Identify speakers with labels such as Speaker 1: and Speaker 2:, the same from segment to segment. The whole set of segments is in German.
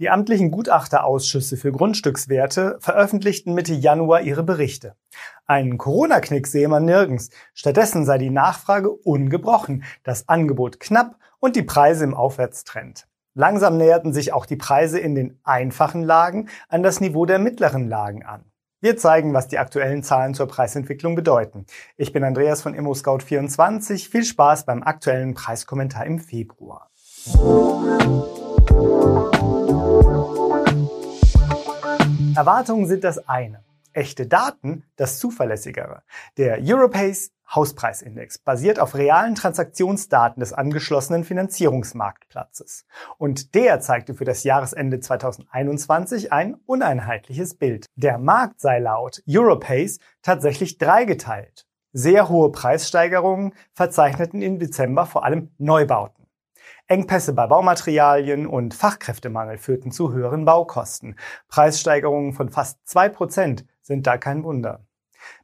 Speaker 1: Die amtlichen Gutachterausschüsse für Grundstückswerte veröffentlichten Mitte Januar ihre Berichte. Einen Corona-Knick sehe man nirgends. Stattdessen sei die Nachfrage ungebrochen, das Angebot knapp und die Preise im Aufwärtstrend. Langsam näherten sich auch die Preise in den einfachen Lagen an das Niveau der mittleren Lagen an. Wir zeigen, was die aktuellen Zahlen zur Preisentwicklung bedeuten. Ich bin Andreas von ImmoScout24. Viel Spaß beim aktuellen Preiskommentar im Februar. Erwartungen sind das eine. Echte Daten das zuverlässigere. Der Europace Hauspreisindex basiert auf realen Transaktionsdaten des angeschlossenen Finanzierungsmarktplatzes. Und der zeigte für das Jahresende 2021 ein uneinheitliches Bild. Der Markt sei laut Europace tatsächlich dreigeteilt. Sehr hohe Preissteigerungen verzeichneten im Dezember vor allem Neubauten. Engpässe bei Baumaterialien und Fachkräftemangel führten zu höheren Baukosten. Preissteigerungen von fast zwei Prozent sind da kein Wunder.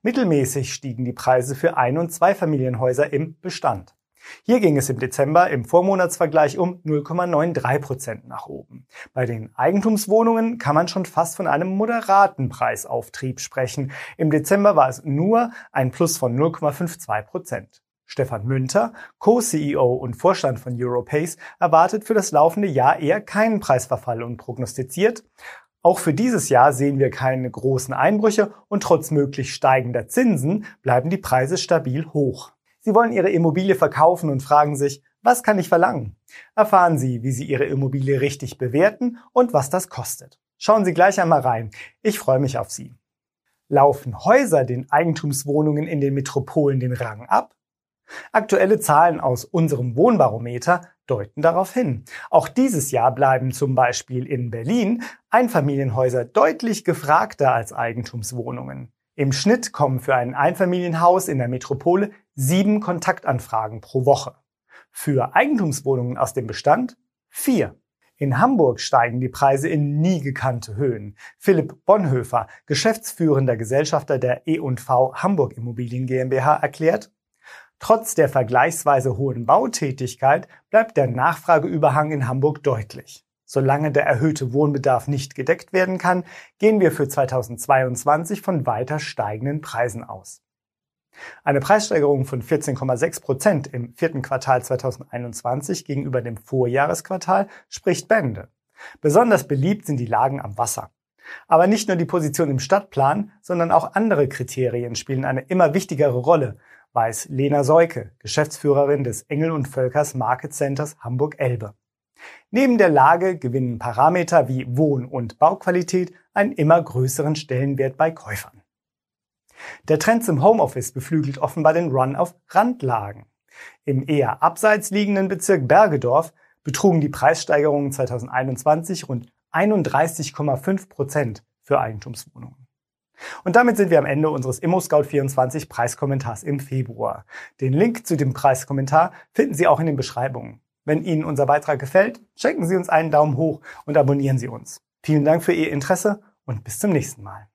Speaker 1: Mittelmäßig stiegen die Preise für Ein- und Zweifamilienhäuser im Bestand. Hier ging es im Dezember im Vormonatsvergleich um 0,93 Prozent nach oben. Bei den Eigentumswohnungen kann man schon fast von einem moderaten Preisauftrieb sprechen. Im Dezember war es nur ein Plus von 0,52 Prozent. Stefan Münter, Co-CEO und Vorstand von Europace, erwartet für das laufende Jahr eher keinen Preisverfall und prognostiziert, auch für dieses Jahr sehen wir keine großen Einbrüche und trotz möglich steigender Zinsen bleiben die Preise stabil hoch. Sie wollen Ihre Immobilie verkaufen und fragen sich, was kann ich verlangen? Erfahren Sie, wie Sie Ihre Immobilie richtig bewerten und was das kostet. Schauen Sie gleich einmal rein. Ich freue mich auf Sie. Laufen Häuser den Eigentumswohnungen in den Metropolen den Rang ab? Aktuelle Zahlen aus unserem Wohnbarometer deuten darauf hin. Auch dieses Jahr bleiben zum Beispiel in Berlin Einfamilienhäuser deutlich gefragter als Eigentumswohnungen. Im Schnitt kommen für ein Einfamilienhaus in der Metropole sieben Kontaktanfragen pro Woche. Für Eigentumswohnungen aus dem Bestand vier. In Hamburg steigen die Preise in nie gekannte Höhen. Philipp Bonhoeffer, geschäftsführender Gesellschafter der E&V Hamburg Immobilien GmbH, erklärt, Trotz der vergleichsweise hohen Bautätigkeit bleibt der Nachfrageüberhang in Hamburg deutlich. Solange der erhöhte Wohnbedarf nicht gedeckt werden kann, gehen wir für 2022 von weiter steigenden Preisen aus. Eine Preissteigerung von 14,6 Prozent im vierten Quartal 2021 gegenüber dem Vorjahresquartal spricht Bände. Besonders beliebt sind die Lagen am Wasser. Aber nicht nur die Position im Stadtplan, sondern auch andere Kriterien spielen eine immer wichtigere Rolle, weiß Lena Seuke, Geschäftsführerin des Engel und Völkers Market Centers Hamburg-Elbe. Neben der Lage gewinnen Parameter wie Wohn- und Bauqualität einen immer größeren Stellenwert bei Käufern. Der Trend zum Homeoffice beflügelt offenbar den Run auf Randlagen. Im eher abseits liegenden Bezirk Bergedorf betrugen die Preissteigerungen 2021 rund 31,5 Prozent für Eigentumswohnungen. Und damit sind wir am Ende unseres ImmoScout24 Preiskommentars im Februar. Den Link zu dem Preiskommentar finden Sie auch in den Beschreibungen. Wenn Ihnen unser Beitrag gefällt, schenken Sie uns einen Daumen hoch und abonnieren Sie uns. Vielen Dank für Ihr Interesse und bis zum nächsten Mal.